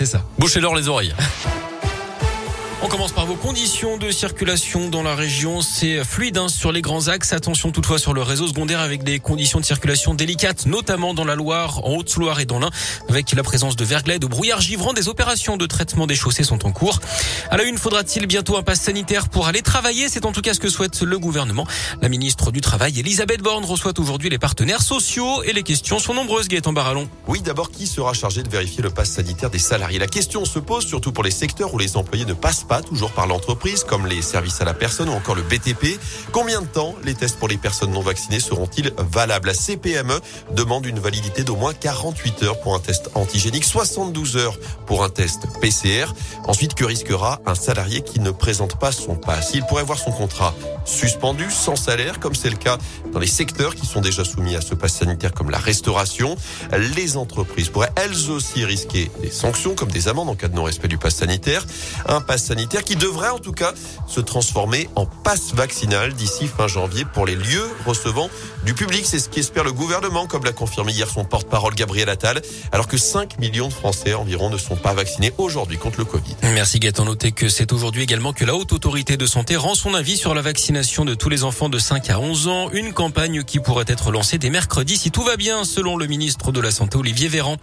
c'est ça. Bouchez-leur les oreilles. On commence par vos conditions de circulation dans la région. C'est fluide hein, sur les grands axes. Attention toutefois sur le réseau secondaire avec des conditions de circulation délicates, notamment dans la Loire, en Haute-Loire et dans l'Ain, avec la présence de verglas, de brouillard givrant. Des opérations de traitement des chaussées sont en cours. À la une, faudra-t-il bientôt un pass sanitaire pour aller travailler? C'est en tout cas ce que souhaite le gouvernement. La ministre du Travail, Elisabeth Borne, reçoit aujourd'hui les partenaires sociaux et les questions sont nombreuses, Gaëtan Barallon. Oui, d'abord, qui sera chargé de vérifier le pass sanitaire des salariés? La question se pose surtout pour les secteurs où les employés ne passent pas toujours par l'entreprise, comme les services à la personne ou encore le BTP. Combien de temps les tests pour les personnes non vaccinées seront-ils valables? La CPME demande une validité d'au moins 48 heures pour un test antigénique, 72 heures pour un test PCR. Ensuite, que risquera un salarié qui ne présente pas son pass Il pourrait voir son contrat suspendu, sans salaire, comme c'est le cas dans les secteurs qui sont déjà soumis à ce pass sanitaire, comme la restauration. Les entreprises pourraient elles aussi risquer des sanctions, comme des amendes en cas de non-respect du pass sanitaire. Un pass sanitaire qui devrait en tout cas se transformer en passe vaccinal d'ici fin janvier pour les lieux recevant du public. C'est ce qu'espère le gouvernement, comme l'a confirmé hier son porte-parole Gabriel Attal, alors que 5 millions de Français environ ne sont pas vaccinés aujourd'hui contre le Covid. Merci Gaëtan. Notez que c'est aujourd'hui également que la Haute Autorité de Santé rend son avis sur la vaccination de tous les enfants de 5 à 11 ans. Une campagne qui pourrait être lancée dès mercredi si tout va bien, selon le ministre de la Santé Olivier Véran.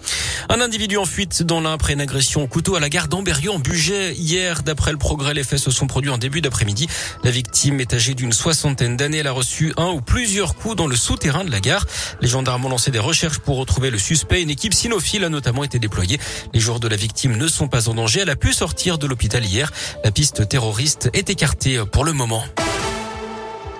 Un individu en fuite dans l'un après une agression au couteau à la gare d'Amberieu en Bugey hier. D'après le progrès, les faits se sont produits en début d'après-midi. La victime est âgée d'une soixantaine d'années. Elle a reçu un ou plusieurs coups dans le souterrain de la gare. Les gendarmes ont lancé des recherches pour retrouver le suspect. Une équipe cynophile a notamment été déployée. Les jours de la victime ne sont pas en danger. Elle a pu sortir de l'hôpital hier. La piste terroriste est écartée pour le moment.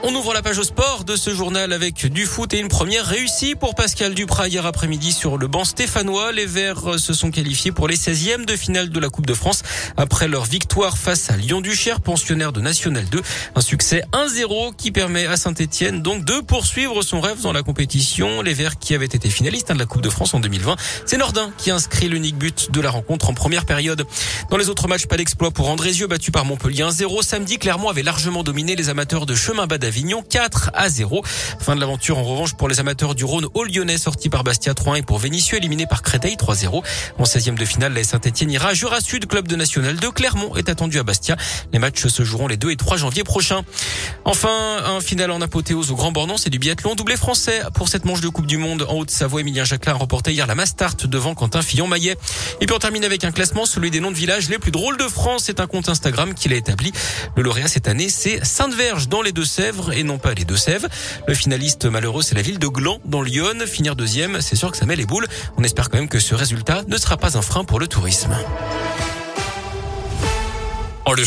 On ouvre la page au sport de ce journal avec du foot et une première réussie pour Pascal Duprat hier après-midi sur le banc stéphanois. Les Verts se sont qualifiés pour les 16e de finale de la Coupe de France après leur victoire face à Lyon-Duchère, pensionnaire de National 2. Un succès 1-0 qui permet à Saint-Etienne donc de poursuivre son rêve dans la compétition. Les Verts qui avaient été finalistes de la Coupe de France en 2020. C'est Nordin qui inscrit l'unique but de la rencontre en première période. Dans les autres matchs, pas d'exploit pour Andrézieux battu par Montpellier 1-0. Samedi, Clermont avait largement dominé les amateurs de chemin bas Avignon 4 à 0. Fin de l'aventure en revanche pour les amateurs du Rhône au Lyonnais sorti par Bastia 3-1 et pour Vénissieux éliminé par Créteil 3-0. En 16e de finale, la Saint-Etienne ira Jura Sud, club de National 2. Clermont est attendu à Bastia. Les matchs se joueront les 2 et 3 janvier prochains. Enfin, un final en apothéose au Grand Bornand, c'est du biathlon doublé français pour cette manche de Coupe du Monde en Haute-Savoie. Emilien Jacquelin a remporté hier la Mastart devant Quentin Fillon-Maillet. Et puis on termine avec un classement, celui des noms de villages les plus drôles de France. C'est un compte Instagram qu'il a établi. Le lauréat cette année, c'est Sainte-Verge dans les Deux-Sèvres et non pas les Deux-Sèvres. Le finaliste malheureux, c'est la ville de Gland dans Lyon. Finir deuxième, c'est sûr que ça met les boules. On espère quand même que ce résultat ne sera pas un frein pour le tourisme. Oh, le.